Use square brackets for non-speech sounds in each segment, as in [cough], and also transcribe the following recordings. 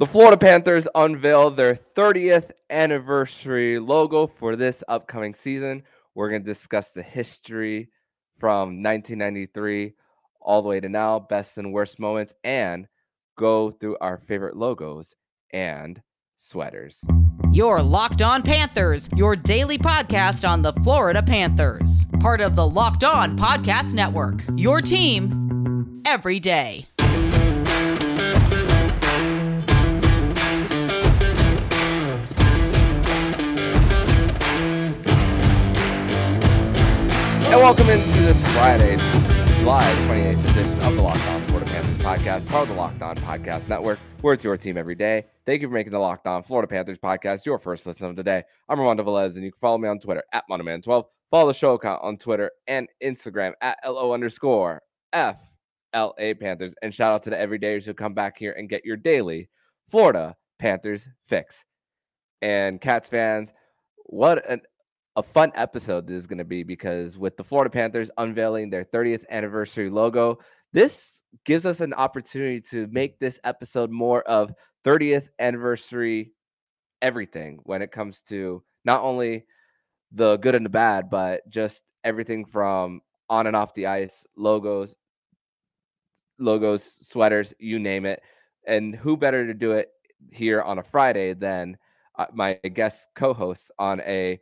The Florida Panthers unveiled their 30th anniversary logo for this upcoming season. We're going to discuss the history from 1993 all the way to now, best and worst moments, and go through our favorite logos and sweaters. Your Locked On Panthers, your daily podcast on the Florida Panthers. Part of the Locked On Podcast Network. Your team every day. And welcome into this Friday, July 28th edition of the Locked On Florida Panthers podcast, part of the Locked On Podcast Network. Where it's your team every day. Thank you for making the Locked On Florida Panthers podcast your first listen of the day. I'm Armando Velez, and you can follow me on Twitter at Mandoman12. Follow the show account on Twitter and Instagram at LO underscore FLA Panthers. And shout out to the everydayers who come back here and get your daily Florida Panthers fix. And Cats fans, what an a fun episode this is going to be because with the Florida Panthers unveiling their 30th anniversary logo, this gives us an opportunity to make this episode more of 30th anniversary everything when it comes to not only the good and the bad, but just everything from on and off the ice, logos, logos, sweaters, you name it. And who better to do it here on a Friday than uh, my guest co-host on a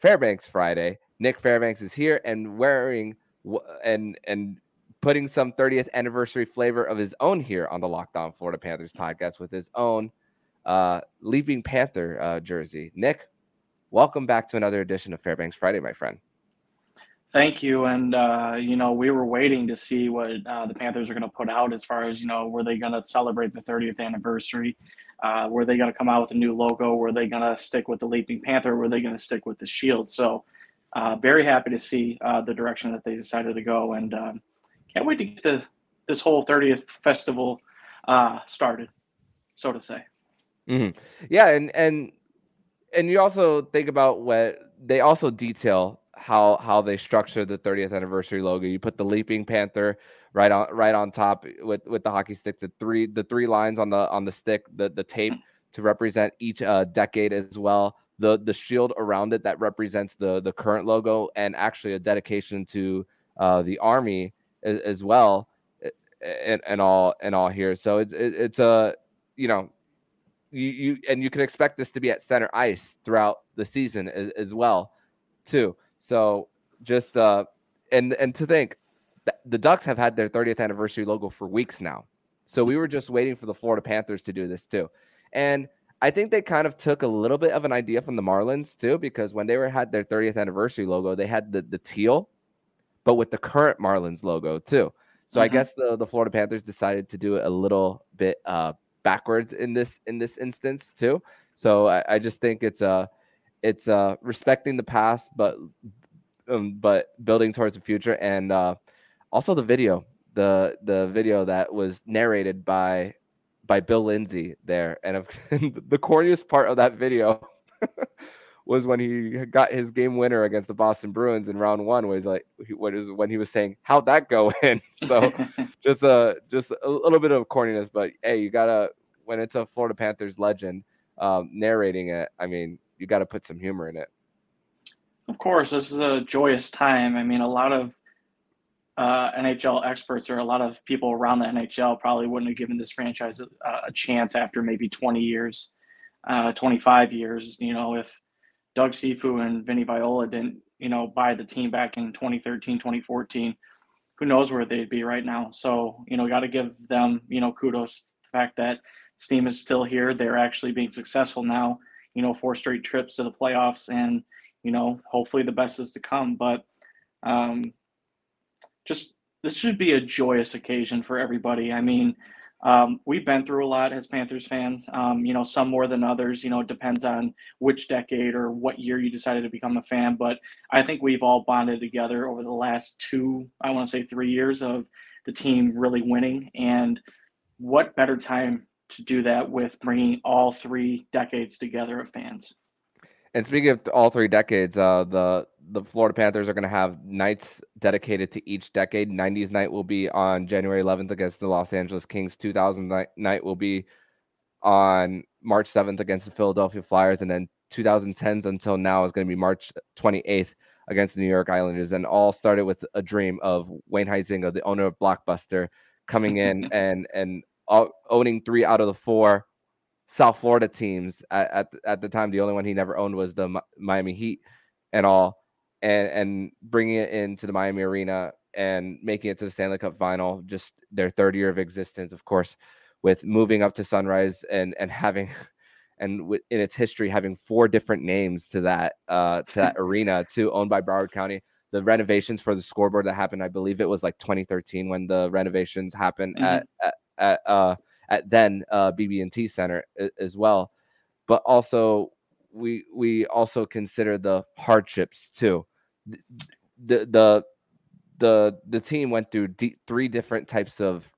Fairbanks Friday. Nick Fairbanks is here and wearing and and putting some 30th anniversary flavor of his own here on the Locked On Florida Panthers podcast with his own uh, Leaping Panther uh, jersey. Nick, welcome back to another edition of Fairbanks Friday, my friend. Thank you. And, uh, you know, we were waiting to see what uh, the Panthers are going to put out as far as, you know, were they going to celebrate the 30th anniversary? Uh, were they going to come out with a new logo? Were they going to stick with the Leaping Panther? Were they going to stick with the Shield? So, uh, very happy to see uh, the direction that they decided to go. And um, can't wait to get the, this whole 30th festival uh, started, so to say. Mm-hmm. Yeah. And, and, and you also think about what they also detail how how they structured the 30th anniversary logo. You put the leaping panther right on right on top with with the hockey stick. The three the three lines on the on the stick, the the tape to represent each uh, decade as well. The the shield around it that represents the the current logo and actually a dedication to uh, the army as, as, well, and and all and all here. So it's it, it's a you know you, you and you can expect this to be at center ice throughout the season as, as well too. So just uh, and and to think the Ducks have had their 30th anniversary logo for weeks now. So we were just waiting for the Florida Panthers to do this too. And I think they kind of took a little bit of an idea from the Marlins too, because when they were had their 30th anniversary logo, they had the, the teal, but with the current Marlins logo too. So mm-hmm. I guess the, the Florida Panthers decided to do it a little bit uh, backwards in this in this instance too. So I, I just think it's uh it's uh respecting the past, but um, but building towards the future, and uh, also the video, the the video that was narrated by by Bill Lindsay there, and, of, [laughs] the corniest part of that video. [laughs] was when he got his game winner against the Boston Bruins in round one. Was like what is when he was saying, "How'd that go [laughs] in?" So just a just a little bit of corniness, but hey, you gotta when it's a Florida Panthers legend um, narrating it. I mean, you got to put some humor in it. Of course, this is a joyous time. I mean, a lot of uh, NHL experts or a lot of people around the NHL probably wouldn't have given this franchise a, a chance after maybe 20 years, uh, 25 years. You know, if Doug Cifu and Vinny Viola didn't, you know, buy the team back in 2013, 2014, who knows where they'd be right now. So, you know, got to give them, you know, kudos the fact that Steam is still here. They're actually being successful now you know, four straight trips to the playoffs, and you know, hopefully the best is to come. But um, just this should be a joyous occasion for everybody. I mean, um, we've been through a lot as Panthers fans. Um, you know, some more than others. You know, it depends on which decade or what year you decided to become a fan. But I think we've all bonded together over the last two, I want to say, three years of the team really winning. And what better time to do that with bringing all three decades together of fans. And speaking of all three decades, uh, the the Florida Panthers are going to have nights dedicated to each decade. 90s night will be on January 11th against the Los Angeles Kings. 2000 night will be on March 7th against the Philadelphia Flyers, and then 2010s until now is going to be March 28th against the New York Islanders. And all started with a dream of Wayne Huizenga, the owner of Blockbuster, coming in [laughs] and and owning three out of the four South Florida teams. At, at, at the time, the only one he never owned was the Miami Heat and all, and and bringing it into the Miami Arena and making it to the Stanley Cup final, just their third year of existence, of course, with moving up to Sunrise and and having [laughs] and w- in its history having four different names to that uh to that [laughs] arena too owned by Broward County. The renovations for the scoreboard that happened, I believe it was like 2013 when the renovations happened mm-hmm. at, at at uh at then uh BB&T Center as well. But also we we also consider the hardships too. The the the the team went through d- three different types of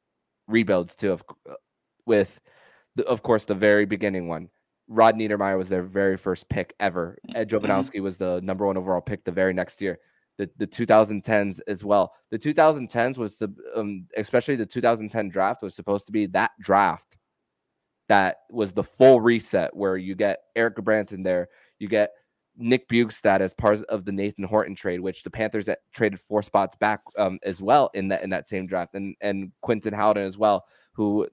rebuilds too, of, uh, with the, of course the very beginning one. Rob Niedermayer was their very first pick ever. Ed mm-hmm. Jovanovski mm-hmm. was the number one overall pick the very next year. The, the 2010s as well. The 2010s was the, um, especially the 2010 draft was supposed to be that draft that was the full reset where you get Erik Gudbranson there, you get Nick Bjugstad as part of the Nathan Horton trade, which the Panthers traded four spots back um, as well in that in that same draft, and and Quinton Howden as well, who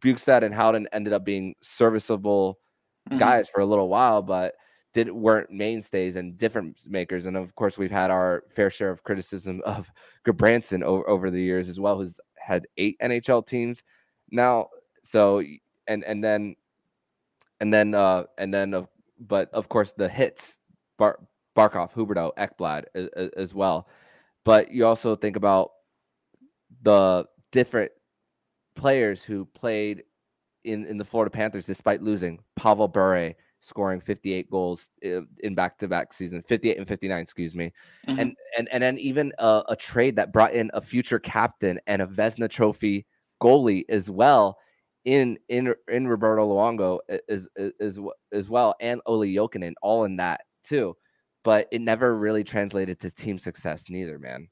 Bjugstad and Howden ended up being serviceable mm-hmm. guys for a little while, but did weren't mainstays and difference makers. And of course, we've had our fair share of criticism [laughs] of Gudbranson over, over the years as well, who's had eight NHL teams now. So and and then and then uh and then but of course the hits Bar- Barkov, Huberdeau, Ekblad as, as well. But you also think about the different players who played in, in the Florida Panthers despite losing. Pavel Bure scoring 58 goals in back-to-back season, 58 and 59, excuse me. Mm-hmm. And and and then even a, a, trade that brought in a future captain and a Vezina Trophy goalie as well in in in Roberto Luongo as as as well and Olli Jokinen all in that too. But it never really translated to team success neither, man.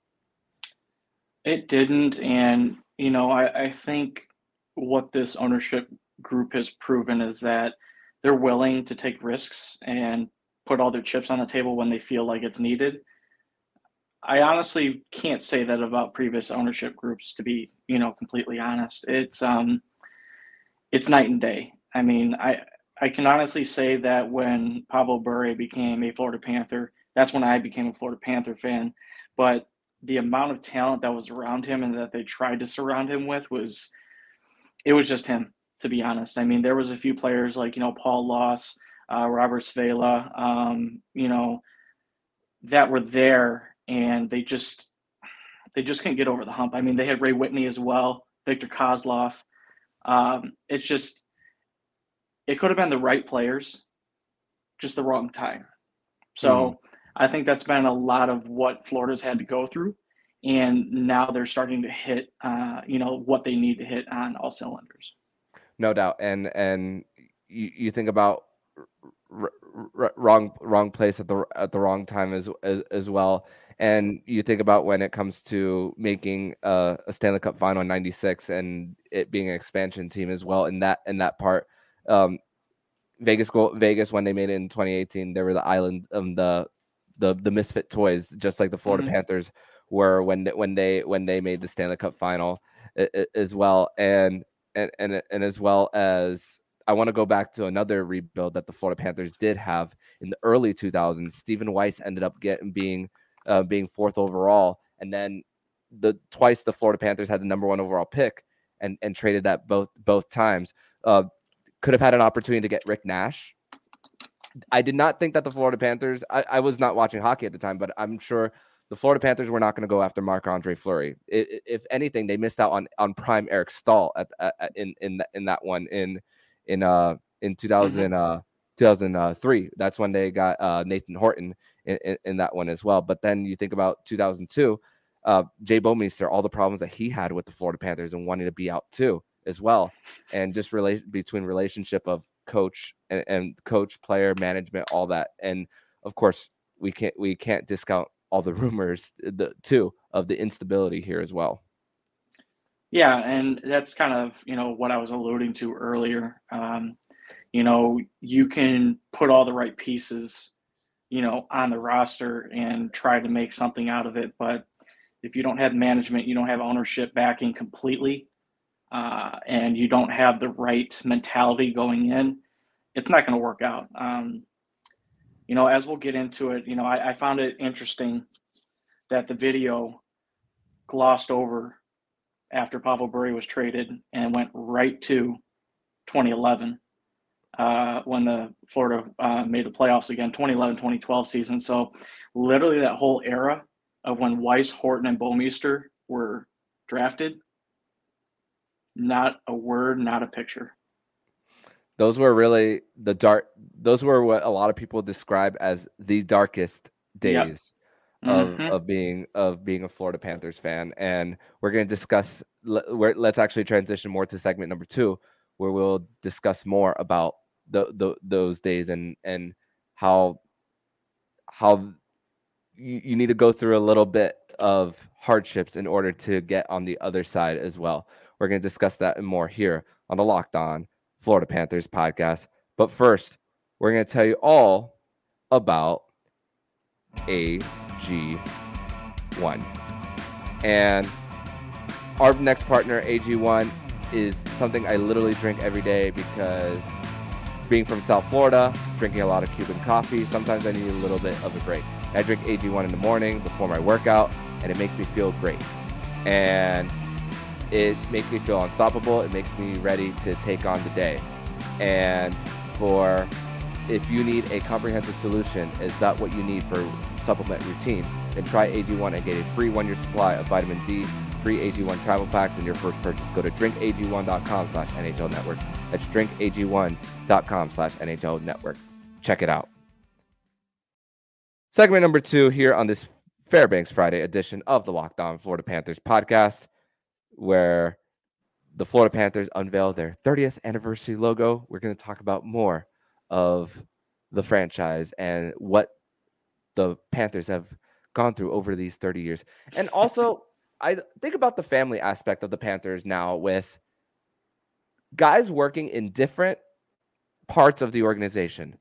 It didn't, and you know, I, I think what this ownership group has proven is that they're willing to take risks and put all their chips on the table when they feel like it's needed. I honestly can't say that about previous ownership groups to be, you know, completely honest. It's um it's night and day. I mean, I I can honestly say that when Pablo Bure became a Florida Panther, that's when I became a Florida Panther fan. But the amount of talent that was around him and that they tried to surround him with was it was just him to be honest i mean there was a few players like you know paul Laus, uh, robert svehla um, you know that were there and they just they just couldn't get over the hump i mean they had ray whitney as well victor kozlov um, it's just it could have been the right players just the wrong time so mm. I think that's been a lot of what Florida's had to go through, and now they're starting to hit, uh, you know, what they need to hit on all cylinders. No doubt, and and you, you think about r- r- wrong wrong place at the at the wrong time as, as as well, and you think about when it comes to making a Stanley Cup final in '96 and it being an expansion team as well. In that in that part, um, Vegas Vegas when they made it in 2018, they were the island um the the the misfit toys, just like the Florida mm-hmm. Panthers were when when they when they made the Stanley Cup final as well, and and and and as well as I want to go back to another rebuild that the Florida Panthers did have in the early 2000s. Stephen Weiss ended up getting being uh, being fourth overall, and then the twice the Florida Panthers had the number one overall pick and and traded that both both times. Uh, could have had an opportunity to get Rick Nash I did not think that the Florida Panthers. I, I, was not watching hockey at the time, but I'm sure the Florida Panthers were not going to go after Marc Andre Fleury. If anything, they missed out on on prime Eric Staal at, at in in in that one in in uh in 2000 mm-hmm. uh 2003. That's when they got uh, Nathan Horton in, in, in, that one as well. But then you think about 2002, uh, Jay Bouwmeester, all the problems that he had with the Florida Panthers and wanting to be out too as well, and just relate between relationship of coach and, and coach, player, management, all that. And of course, we can't we can't discount all the [laughs] rumors the too of the instability here as well. Yeah, and that's kind of you know what I was alluding to earlier. Um, you know, you can put all the right pieces, you know, on the roster and try to make something out of it, but if you don't have management, you don't have ownership backing completely, uh, and you don't have the right mentality going in, it's not going to work out. Um, you know, as we'll get into it, you know, I, I found it interesting that the video glossed over after Pavel Bure was traded and went right to 2011 uh, when the Florida uh, made the playoffs again, 2011 2012 season. So, literally, that whole era of when Weiss, Horton, and Bouwmeester were drafted, not a word, not a picture. Those were really the dark, those were what a lot of people describe as the darkest days. Yep of mm-hmm. of being of being a Florida Panthers fan, and we're going to discuss. Let, let's actually transition more to segment number two, where we'll discuss more about the, the those days and and how how you, you need to go through a little bit of hardships in order to get on the other side as well. We're going to discuss that and more here on the Locked On Florida Panthers podcast. But first, we're going to tell you all about AG1. And our next partner, AG1, is something I literally drink every day because being from South Florida, drinking a lot of Cuban coffee, sometimes I need a little bit of a break. I drink AG1 in the morning before my workout, and it makes me feel great. And it makes me feel unstoppable. It makes me ready to take on the day. And for if you need a comprehensive solution, is that what you need for supplement routine? Then try AG1 and get a free one-year supply of vitamin D, free AG1 travel packs in your first purchase. Go to drinkag1.com slash NHL Network. That's drinkag1.com slash NHL Network. Check it out. Segment number two here on this Fairbanks Friday edition of the Locked On Florida Panthers podcast, where the Florida Panthers unveil their 30th anniversary logo. We're going to talk about more of the franchise and what the Panthers have gone through over these 30 years. And [laughs] also, I think about the family aspect of the Panthers now with guys working in different parts of the organization.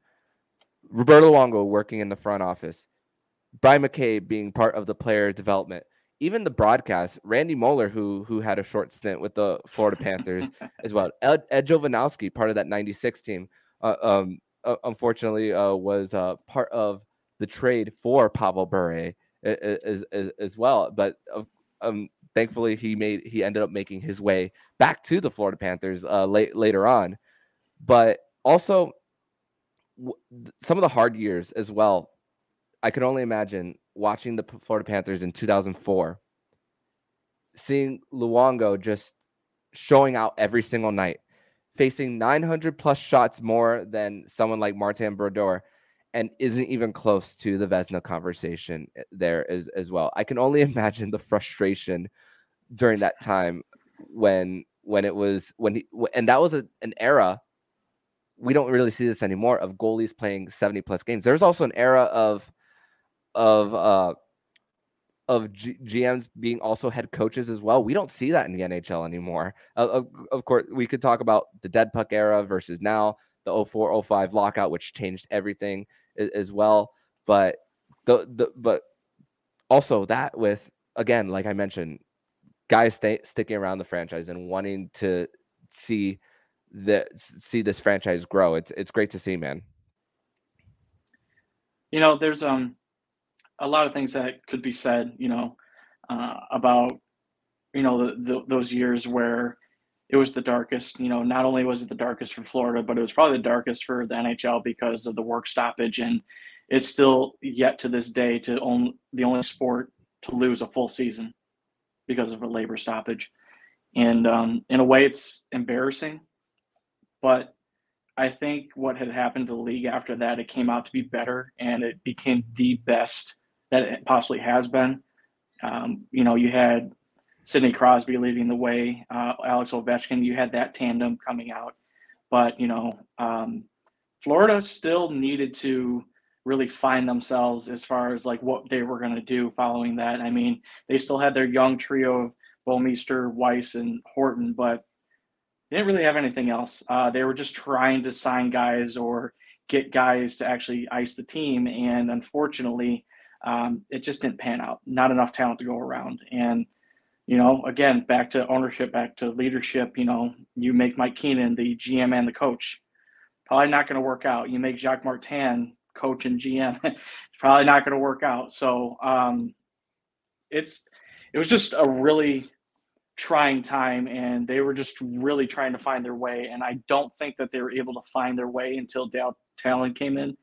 Roberto Luongo working in the front office, Brian McCabe being part of the player development, even the broadcast. Randy Moller, who who had a short stint with the Florida Panthers [laughs] as well. Ed, Ed Jovanovski, part of that '96 team. Uh, um, uh, unfortunately, uh, was uh, part of the trade for Pavel Bure as, as, as well. But um, thankfully, he made he ended up making his way back to the Florida Panthers uh, late later on. But also, w- some of the hard years as well. I could only imagine watching the Florida Panthers in 2004, seeing Luongo just showing out every single night, facing 900 plus shots more than someone like Martin Brodeur, and isn't even close to the Vezina conversation eh, there as, as well. I can only [laughs] imagine the frustration during that time when when it was when he and that was a, an era we don't really see this anymore of goalies playing 70 plus games. There's also an era of of uh of G- GMs being also head coaches as well. We don't see that in the NHL anymore. Uh, of, of course, we could talk about the dead puck era versus now the 04 05 lockout, which changed everything as, as well. But the the but also that with again, like I mentioned, guys stay, sticking around the franchise and wanting to see the see this franchise grow. It's it's great to see, man. You know, there's um a lot of things that could be said, you know, uh, about you know the, the, those years where it was the darkest. You know, not only was it the darkest for Florida, but it was probably the darkest for the NHL because of the work stoppage, and it's still yet to this day to own the only sport to lose a full season because of a labor stoppage. And um, in a way, it's embarrassing, but I think what had happened to the league after that, it came out to be better, and it became the best that it possibly has been. Um, you know, you had Sidney Crosby leading the way, uh, Alex Ovechkin. You had that tandem coming out, but you know, um, Florida still needed to really find themselves as far as like what they were going to do following that. I mean, they still had their young trio of Bouwmeester, Weiss, and Horton, but they didn't really have anything else. Uh, they were just trying to sign guys or get guys to actually ice the team, and unfortunately, um, it just didn't pan out. Not enough talent to go around, and you know, again, back to ownership, back to leadership. You know, you make Mike Keenan the GM and the coach. Probably not going to work out. You make Jacques Martin coach and GM. [laughs] probably not going to work out. So um, it's it was just a really trying time, and they were just really trying to find their way. And I don't think that they were able to find their way until Dale Tallon came in.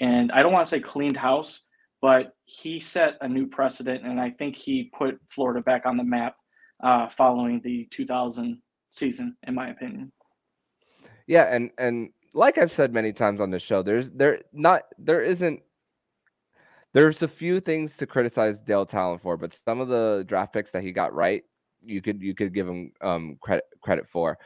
And I don't want to say cleaned house, but he set a new precedent, and I think he put Florida back on the map uh, following the 2000 season, in my opinion. Yeah, and and like I've said many times on the show, there's there not there isn't there's a few things to criticize Dale Tallon for, but some of the draft picks that he got right, you could you could give him um, credit credit for.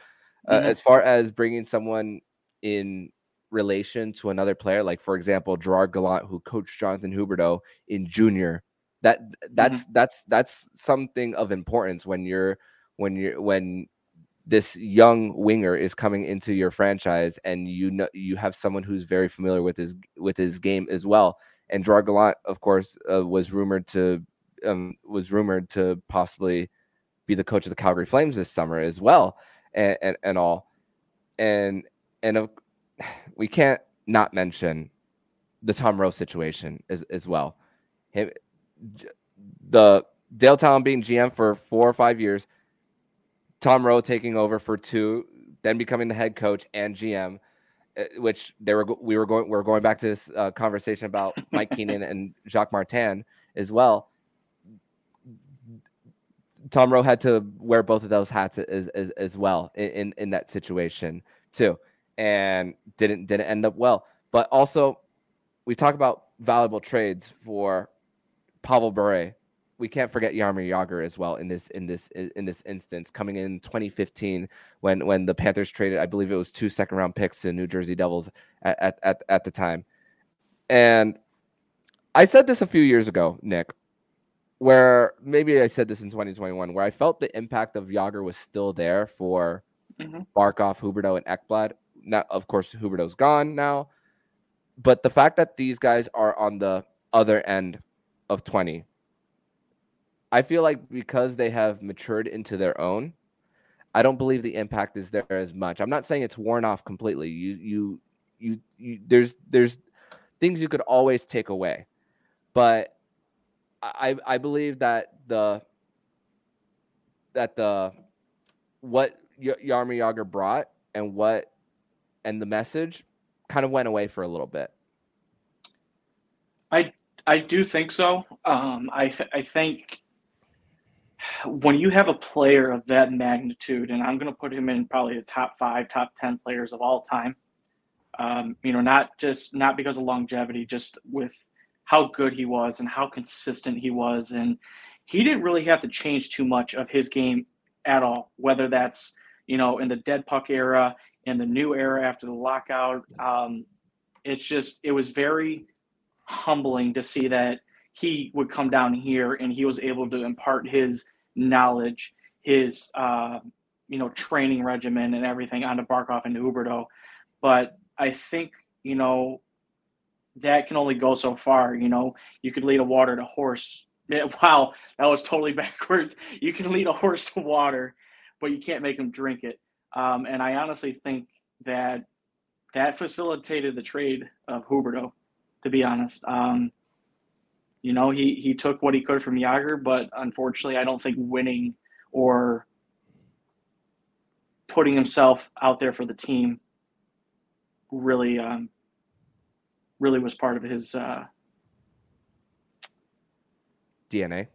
Uh, mm-hmm. As far as bringing someone in relation to another player, like for example, Gerard Gallant, who coached Jonathan Huberdeau in junior. That that's mm-hmm. that's that's something of importance when you're when you're when this young winger is coming into your franchise and you know you have someone who's very familiar with his with his game as well. And Gerard Gallant, of course, uh, was rumored to um, was rumored to possibly be the coach of the Calgary Flames this summer as well, and and, and all. And and uh, we can't not mention the Tom Rowe situation as, as well. Him, the Dale Tallon being GM for four or five years, Tom Rowe taking over for two, then becoming the head coach and GM, eh, which they were we were going we are going back to this uh, conversation about [laughs] Mike Keenan and Jacques Martin as well. Tom Rowe had to wear both of those hats as as, as well in, in, in that situation too and didn't didn't end up well. But also, we talk about valuable trades for Pavel Bure. We can't forget Jaromir Jagr as well in this in this in this instance. Coming in 2015, when when the Panthers traded, I believe it was two second round picks to New Jersey Devils at at at the time, and I said this a few years ago, Nick, where maybe I said this in 2021, where I felt the impact of Yager was still there for mm-hmm. Barkov, Huberdeau, and Ekblad now of course Huberdeau's gone now, but the fact that these guys are on the other end of 20, I feel like because they have matured into their own, I don't believe the impact is there as much. I'm not saying it's worn off completely. You you you, you there's there's things you could always take away, but I I believe that the that the what y- Jaromir Jagr brought and what and the message kind of went away for a little bit. I I do think so. Um, I th- I think when you have a player of that magnitude, and I'm going to put him in probably the top five, top ten players of all time. Um, you know, not just not because of longevity, just with how good he was and how consistent he was, and he didn't really have to change too much of his game at all. Whether that's you know in the dead puck era, in the new era after the lockout. Um, it's just it was very humbling to see that he would come down here and he was able to impart his knowledge, his uh, you know training regimen and everything onto Barkov and Huberdeau. But I think you know that can only go so far. You know, you could lead a water to horse. [laughs] Wow, that was totally [laughs] backwards. You can lead a horse to water, but you can't make him drink it. Um, and I honestly think that that facilitated the trade of Huberdeau, to be honest. Um, you know, he, he took what he could from Jagr, but unfortunately, I don't think winning or putting himself out there for the team really um, really was part of his uh, DNA.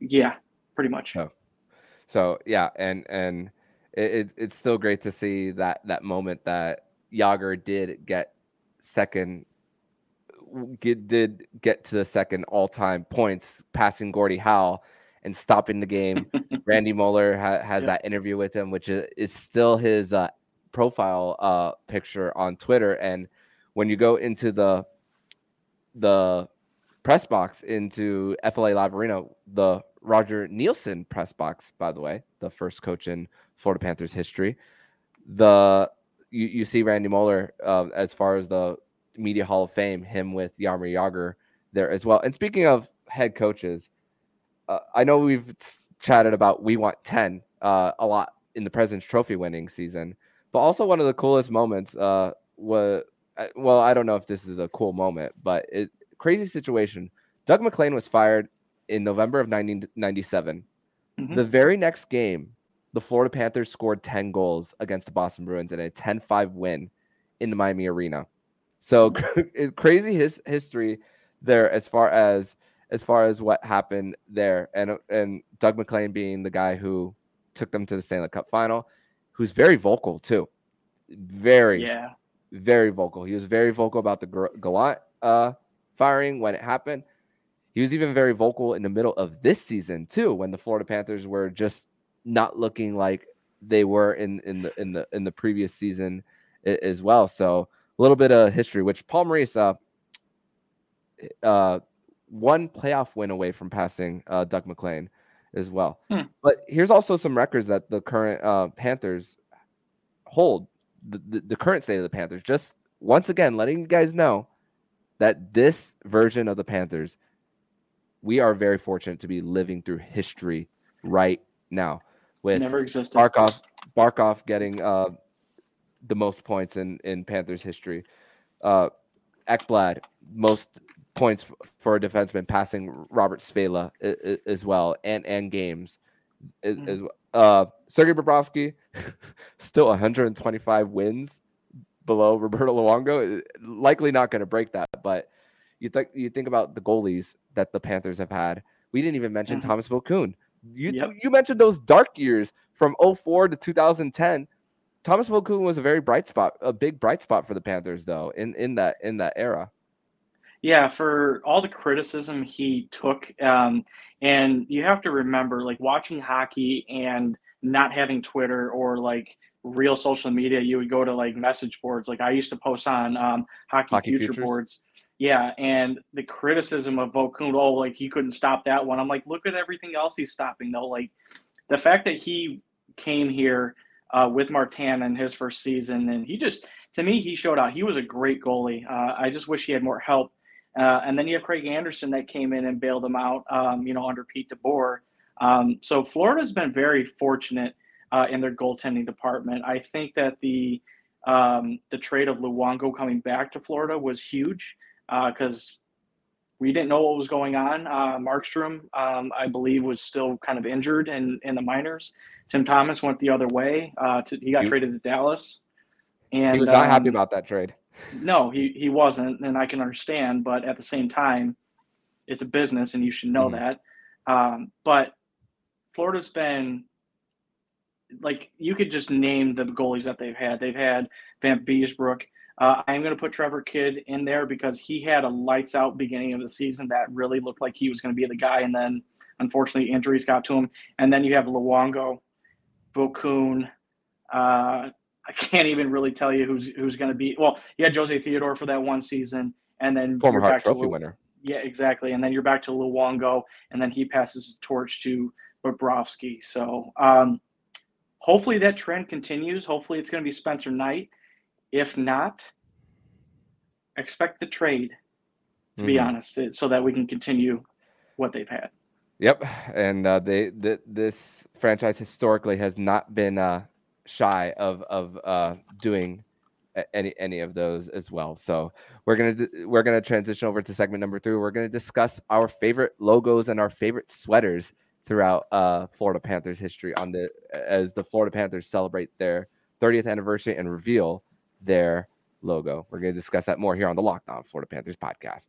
Yeah, pretty much. Oh. So yeah, and and it, it's still great to see that that moment that Jagr did get second get, did get to the second all-time points passing Gordie Howe and stopping the game. [laughs] Randy Moller ha- has yeah. that interview with him, which is, is still his uh, profile uh, picture on Twitter. And when you go into the the press box into FLA Live Arena, the Roger Nielsen press box, by the way, the first coach in Florida Panthers history. The you, you see Randy Moller uh, as far as the media Hall of Fame, him with Jaromir Jagr there as well. And speaking of head coaches, uh, I know we've chatted about we want 10 uh, a lot in the President's Trophy winning season, but also one of the coolest moments uh, was, uh, well, I don't know if this is a cool moment, but it crazy situation. Doug MacLean was fired in November of 1997. Mm-hmm. The very next game, the Florida Panthers scored 10 goals against the Boston Bruins in a 10 5 win in the Miami Arena. So [laughs] crazy his history there as far as as far as what happened there and and Doug MacLean being the guy who took them to the Stanley Cup final, who's very vocal too. Very yeah. Very vocal. He was very vocal about the Gallant uh, firing when it happened. He was even very vocal in the middle of this season too, when the Florida Panthers were just not looking like they were in in the in the in the previous season as well. So a little bit of history, which Paul Maurice, uh, uh, one playoff win away from passing uh, Doug MacLean as well. Hmm. But here's also some records that the current uh, Panthers hold. The, the, the current state of the Panthers. Just once again, letting you guys know that this version of the Panthers, we are very fortunate to be living through history right now. With never existed. Barkov, Barkov getting uh, the most points in in Panthers history. Uh, Ekblad most points for a defenseman, passing Robert Svehla as well, and and games as, mm. uh, Sergei Bobrovsky [laughs] still 125 wins below Roberto Luongo. Likely not going to break that, but you think you think about the goalies that the Panthers have had. We didn't even mention mm-hmm. Thomas Vokoun. You yep. you mentioned those dark years from 04 to 2010 Thomas Vokoun was a very bright spot, a big bright spot for the Panthers, though, in in that in that era. Yeah, for all the criticism he took, um, and you have to remember, like watching hockey and not having Twitter or like real social media, you would go to like message boards. Like I used to post on um, hockey, hockey future futures. boards. Yeah, and the criticism of Vokoun, oh, like he couldn't stop that one. I'm like, look at everything else he's stopping though. Like the fact that he came here uh, with Martin in his first season, and he just to me he showed out. He was a great goalie. Uh, I just wish he had more help. Uh, and then you have Craig Anderson that came in and bailed him out, um, you know, under Pete DeBoer. Um, so Florida's been very fortunate uh, in their goaltending department. I think that the um, the trade of Luongo coming back to Florida was huge because uh, we didn't know what was going on. Uh, Markstrom, um, I believe, was still kind of injured in, in the minors. Tim Thomas went the other way. Uh, to, he got he, traded to Dallas. And he was not um, happy about that trade. No, he, he wasn't, and I can understand. But at the same time, it's a business, and you should know mm that. Um, but Florida's been like you could just name the goalies that they've had. They've had Vanbiesbrouck. Uh, I'm going to put Trevor Kidd in there because he had a lights out beginning of the season that really looked like he was going to be the guy, and then unfortunately injuries got to him. And then you have Luongo, Vokoun. Uh, I can't even really tell you who's who's going to be. Well, you had Jose Theodore for that one season, and then former Hart Trophy Lu- winner. Yeah, exactly. And then you're back to Luongo, and then he passes the torch to Bobrovsky. So um, hopefully that trend continues. Hopefully it's going to be Spencer Knight if not, expect the trade, to mm-hmm. be honest, so that we can continue what they've had. Yep, and uh, they th- this franchise historically has not been uh, shy of of uh, doing any any of those as well. So we're gonna we're gonna transition over to segment number three. We're gonna discuss our favorite logos and our favorite sweaters throughout uh, Florida Panthers history on the as the Florida Panthers celebrate their 30th anniversary and reveal their logo. We're going to discuss that more here on the Locked On Florida Panthers podcast.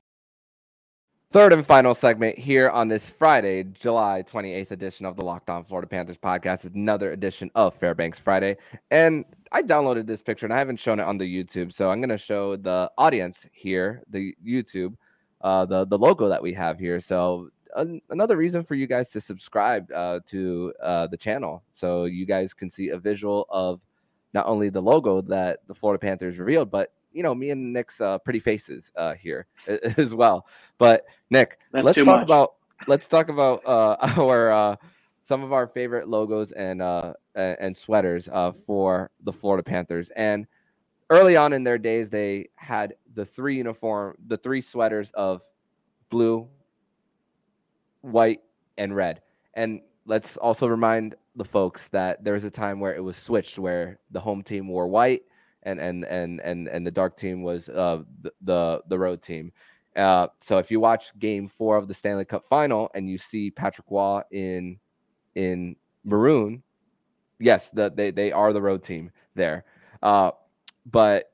Third and final segment here on this Friday, July 28th edition of the Locked On Florida Panthers podcast is another edition of Fairbanks Friday. And I downloaded this picture and I haven't shown it on the YouTube. So I'm going to show the audience here, the YouTube, uh, the, the logo that we have here. So an, another reason for you guys to subscribe uh, to uh, the channel so you guys can see a visual of not only the logo that the Florida Panthers revealed, but you know, me and Nick's uh, pretty faces uh, here [laughs] as well. But Nick, That's let's talk much. about let's talk about uh, [laughs] our uh, some of our favorite logos and uh, and sweaters uh, for the Florida Panthers. And early on in their days, they had the three uniform, the three sweaters of blue, white, and red. And let's also remind the folks that there was a time where it was switched, where the home team wore white and and and and and the dark team was uh, the, the the road team. Uh, so if you watch Game Four of the Stanley Cup Final and you see Patrick Roy in in maroon, yes, the, they they are the road team there. Uh, but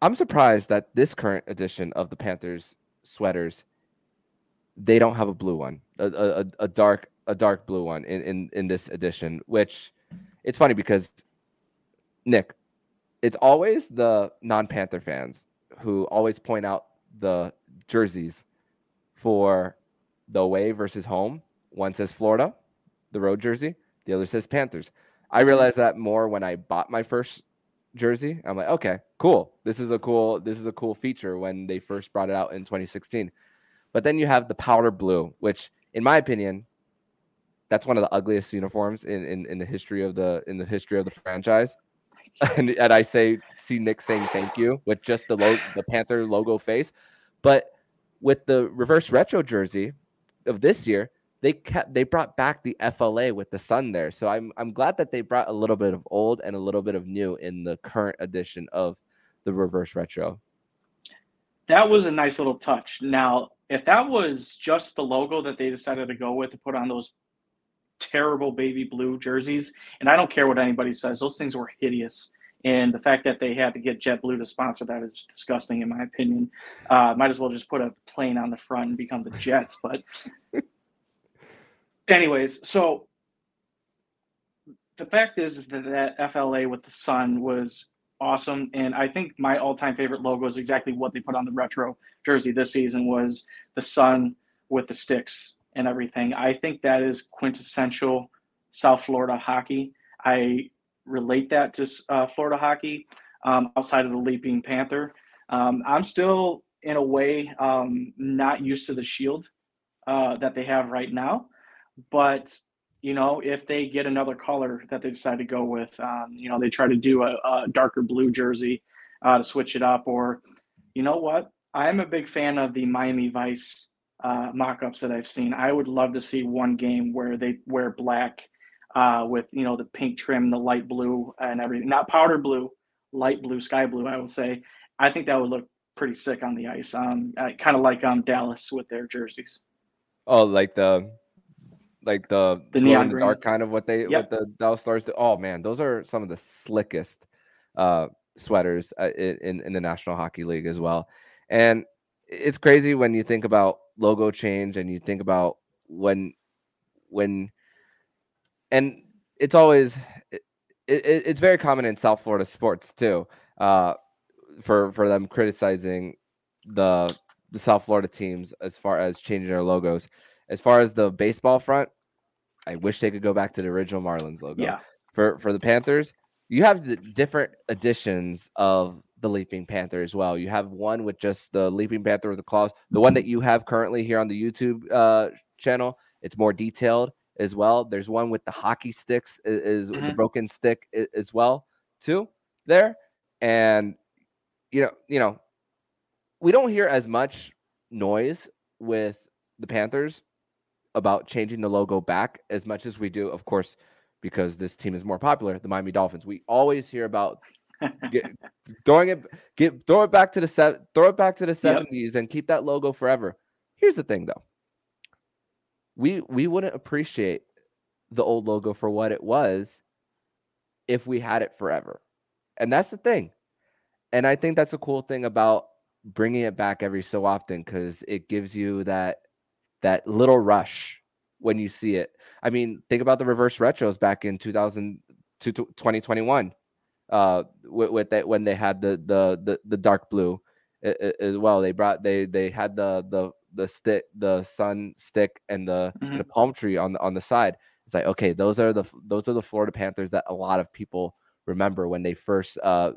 I'm surprised that this current edition of the Panthers sweaters they don't have a blue one, a, a, a dark a dark blue one in, in in this edition. Which it's funny because Nick, it's always the non Panther fans who always point out the jerseys for the away versus home. One says Florida, the road jersey. The other says Panthers. I realized that more when I bought my first jersey. I'm like, okay, cool. This is a cool. This is a cool feature when they first brought it out in 2016. But then you have the powder blue, which, in my opinion, that's one of the ugliest uniforms in, in, in the history of the in the history of the franchise. [laughs] And, and I say see Nick saying thank you with just the lo- the Panther logo face, but with the reverse retro jersey of this year, they kept they brought back the FLA with the sun there. So I'm I'm glad that they brought a little bit of old and a little bit of new in the current edition of the reverse retro. That was a nice little touch. Now, if that was just the logo that they decided to go with to put on those terrible baby blue jerseys, and I don't care what anybody says, those things were hideous. And the fact that they had to get JetBlue to sponsor that is disgusting, in my opinion. Uh, might as well just put a plane on the front and become the Jets. But [laughs] anyways, so the fact is, is that that FLA with the sun was awesome, and I think my all-time favorite logo is exactly what they put on the retro jersey this season was the sun with the sticks and everything. I think that is quintessential South Florida hockey. I relate that to uh, Florida hockey um, outside of the Leaping Panther. Um, I'm still, in a way, um, not used to the shield uh, that they have right now. But you know, if they get another color that they decide to go with, um, you know, they try to do a, a darker blue jersey uh, to switch it up, or you know what, I am a big fan of the Miami Vice uh, mock-ups that I've seen. I would love to see one game where they wear black uh, with you know the pink trim, the light blue, and everything. Not powder blue, light blue, sky blue. I would say. I think that would look pretty sick on the ice. Um, kind of like um Dallas with their jerseys. Oh, like the like the, the neon the dark kind of what they yep. what the Dallas Stars do. Oh man, those are some of the slickest uh, sweaters uh, in in the National Hockey League as well. And it's crazy when you think about logo change and you think about when when and it's always it, it, it's very common in South Florida sports too uh, for for them criticizing the the South Florida teams as far as changing their logos. As far as the baseball front, I wish they could go back to the original Marlins logo. Yeah. For for the Panthers, you have the different editions of the Leaping Panther as well. You have one with just the Leaping Panther with the claws. The one that you have currently here on the YouTube uh, channel, it's more detailed as well. There's one with the hockey sticks, is, mm-hmm. the broken stick as well too there. And you know, you know, we don't hear as much noise with the Panthers about changing the logo back as much as we do, of course, because this team is more popular, the Miami Dolphins. We always hear about [laughs] get, throwing it, get throw it back to the se- throw it back to the seventies yep. and keep that logo forever. Here's the thing, though, we we wouldn't appreciate the old logo for what it was if we had it forever, and that's the thing. And I think that's a cool thing about bringing it back every so often because it gives you that that little rush when you see it. I mean, think about the reverse retros back in 2000 to 2021 uh with, with that when they had the the the, the dark blue as well they brought they they had the the the stick the sun stick and the mm-hmm. the palm tree on the on the side it's like okay those are the those are the florida panthers that a lot of people remember when they first uh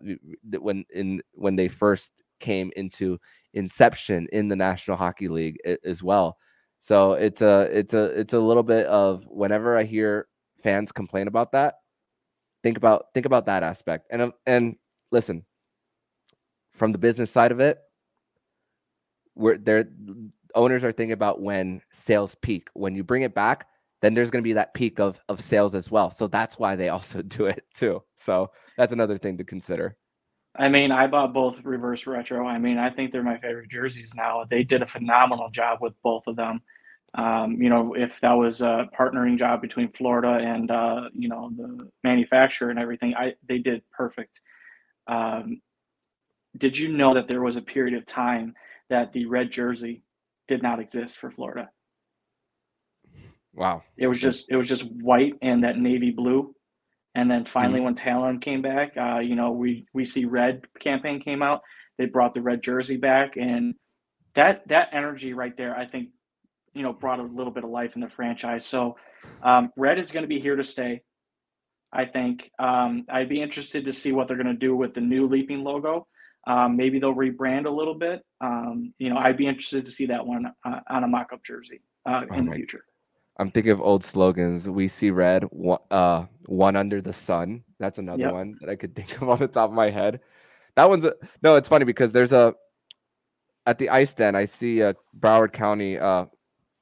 when in when they first came into inception in the national hockey league as well So it's a it's a it's a little bit of whenever I hear fans complain about that, think about think about that aspect. And um, and listen, from the business side of it, where there owners are thinking about when sales peak. When you bring it back, then there's going to be that peak of of sales as well. So that's why they also [laughs] do it too. So that's another thing to consider. I mean, I bought both reverse retro. I mean, I think they're my favorite jerseys now. They did a phenomenal job with both of them. Um, you know, if that was a partnering job between Florida and uh, you know the manufacturer and everything, I they did perfect. Um, did you know that there was a period of time that the red jersey did not exist for Florida? Wow. It was just it was just white and that navy blue. And then finally, mm-hmm. when Tallon came back, uh, you know, we we see red campaign came out. They brought the red jersey back, and that that energy right there, I think, you know, brought a little bit of life in the franchise. So, um, red is going to be here to stay. I think um, I'd be interested to see what they're going to do with the new leaping logo. Um, maybe they'll rebrand a little bit. Um, you know, I'd be interested to see that one uh, on a mock-up jersey uh, in the future. I'm thinking of old slogans. We see red, uh, one under the sun. That's another yep. one that I could [laughs] think of on the top of my head. That one's a, no. It's funny because there's a at the ice den. I see a Broward County uh,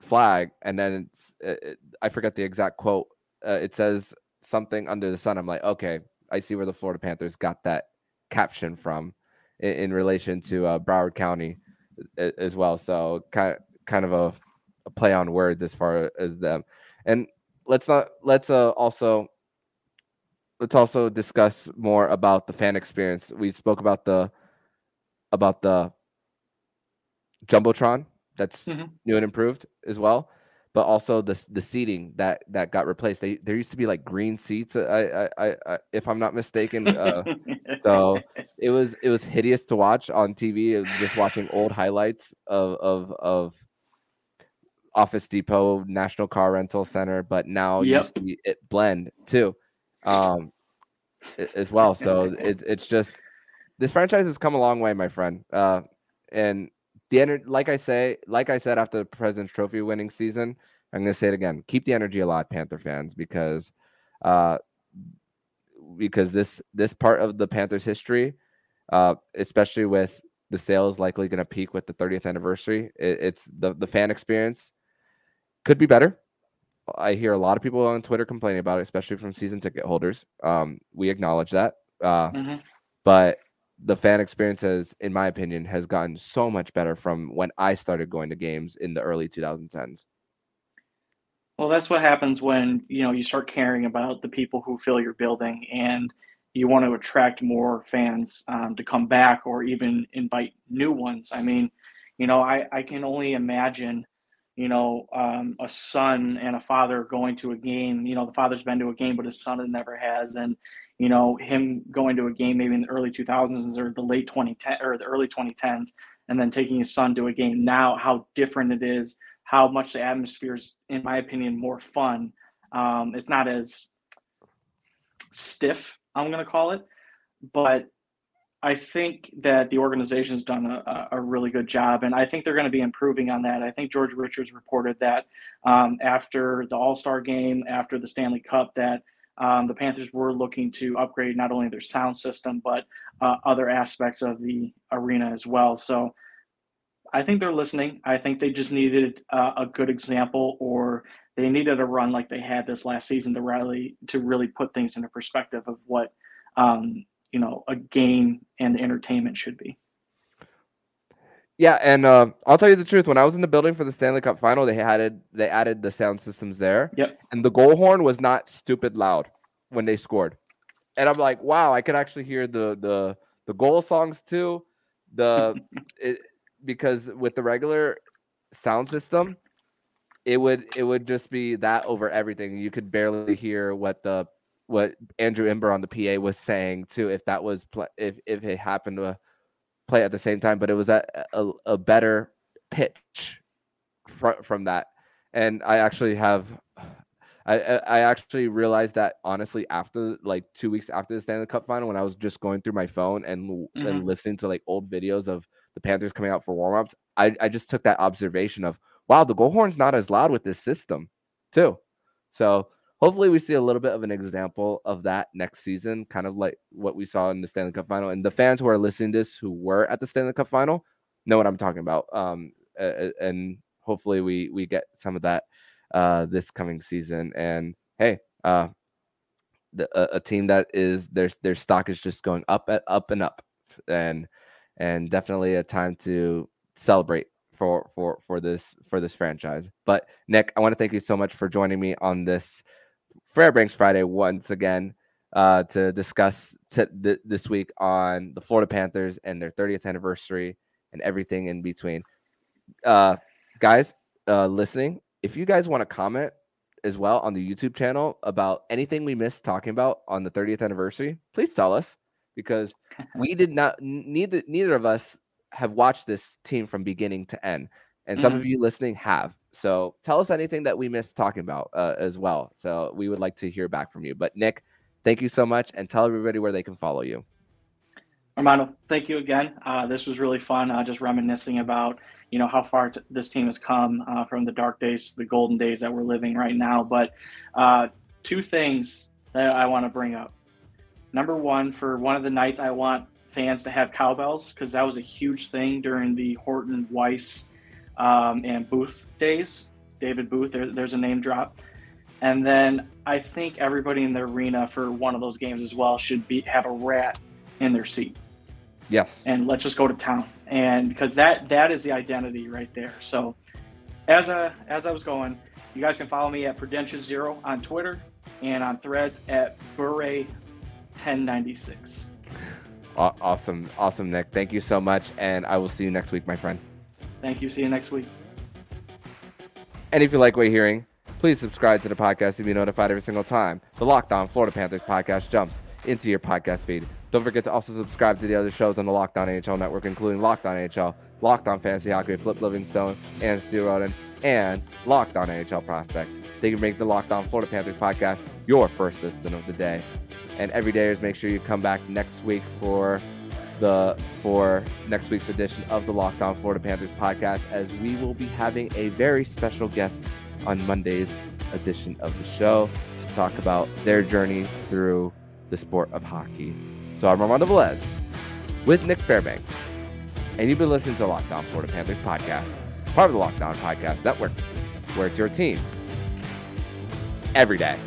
flag, and then it's it, I forget the exact quote. Uh, it says something under the sun. I'm like, okay, I see where the Florida Panthers got that caption from in, in relation to uh, Broward County as well. So kind of, kind of a a play on words as far as them. And let's not let's uh, also let's also discuss more about the fan experience. We spoke about the about the jumbotron that's mm-hmm. new and improved as well, but also the the seating that that got replaced. They, there used to be like green seats. I I, I, I if I'm not mistaken. Uh, so [laughs] it was it was hideous to watch on TV. Just watching old highlights of of of Office Depot, National Car Rental Center, but now yep. you see it blend too, um, as well. So [laughs] it's it's just this franchise has come a long way, my friend. Uh, and the energy, like I say, like I said after the President's Trophy winning season, I'm going to say it again: keep the energy alive, Panther fans, because uh, because this this part of the Panthers' history, uh, especially with the sales likely going to peak with the 30th anniversary, it, it's the the fan experience could be better. I hear a lot of people on Twitter complaining about it, especially from season ticket holders. Um, we acknowledge that. Uh, mm-hmm. But the fan experience has, in my opinion, has gotten so much better from when I started going to games in the early 2010s. Well, that's what happens when you know you start caring about the people who fill your building, and you want to attract more fans um, to come back, or even invite new ones. I mean, you know, I I can only imagine you know, um, a son and a father going to a game. You know, the father's been to a game, but his son never has. And, you know, him going to a game maybe in the early 2000s or the late 2010 or the early 2010s, and then taking his son to a game now, how different it is, how much the atmosphere is, in my opinion, more fun. Um, it's not as stiff, I'm going to call it, but I think that the organization's done a, a, really good job, and I think they're going to be improving on that. I think George Richards reported that um, after the All Star game, after the Stanley Cup, that um, the Panthers were looking to upgrade not only their sound system but uh, other aspects of the arena as well. So I think they're listening. I think they just needed uh, a good example, or they needed a run like they had this last season to really to really put things into perspective of what. Um, you know a game and entertainment should be. Yeah, and uh, I'll tell you the truth. When I was in the building for the Stanley Cup Final, they added they added the sound systems there. Yep. And the goal horn was not stupid loud when they scored, and I'm like, wow, I could actually hear the the the goal songs too. The [laughs] it, because with the regular sound system, it would it would just be that over everything. You could barely hear what the what Andrew Ember on the PA was saying too. If that was pl- if if it happened to play at the same time, but it was at a, a better pitch fr- from that. And I actually have, I I actually realized that honestly after like two weeks after the Stanley Cup final, when I was just going through my phone and mm-hmm. and listening to like old videos of the Panthers coming out for warmups, I I just took that observation of wow, the goal horn's not as loud with this system, too. So hopefully we see a little bit of an example of that next season, kind of like what we saw in the Stanley Cup final. And the fans who are listening to this who were at the Stanley Cup final know what I'm talking about. Um, and hopefully we we get some of that uh, this coming season. And hey, uh, the, a, a, team that is their their stock is just going up and up and up, and and definitely a time to celebrate for for for this for this franchise. But Nick, I want to thank you so much for joining me on this Fairbanks Friday once again uh, to discuss t- th- this week on the Florida Panthers and their 30th anniversary and everything in between. Uh, guys, uh, listening, if you guys want to comment as well on the YouTube channel about anything we missed talking about on the 30th anniversary, please tell us because [laughs] we did not neither neither of us have watched this team from beginning to end, and some mm-hmm. of you listening have. So tell us anything that we missed talking about uh, as well. So we would like to hear back from you. But Nick, thank you so much, and tell everybody where they can follow you. Armando, thank you again. Uh, this was really fun. Uh, just reminiscing about you know how far t- this team has come uh, from the dark days to the golden days that we're living right now. But uh, two things that I want to bring up. Number one, for one of the nights, I want fans to have cowbells because that was a huge thing during the Horton Weiss um, and Booth days. David Booth, there, there's a name drop. And then I think everybody in the arena for one of those games as well should be have a rat in their seat. Yes. And let's just go to town. And because that that is the identity right there. So as a as I was going, you guys can follow me at Prudentia Zero on Twitter and on threads at Bure 1096. Awesome. Awesome, Nick. Thank you so much. And I will see you next week, my friend. Thank you. See you next week. And if you like what you're hearing, please subscribe to the podcast to be notified every single time the Locked On Florida Panthers podcast jumps into your podcast feed. Don't forget to also subscribe to the other shows on the Locked On NHL network, including Locked On NHL, Locked On Fantasy Hockey Flip Livingstone and Steel Roden, and Locked On NHL Prospects. They can make the Locked On Florida Panthers podcast your first listen of the day. And every day is make sure you come back next week for the for next week's edition of the Locked On Florida Panthers podcast, as we will be having a very special guest on Monday's edition of the show to talk about their journey through the sport of hockey. So I'm Armando Velez with Nick Fairbanks, and you've been listening to Locked On Florida Panthers podcast, part of the Locked On Podcast Network, where it's your team every day.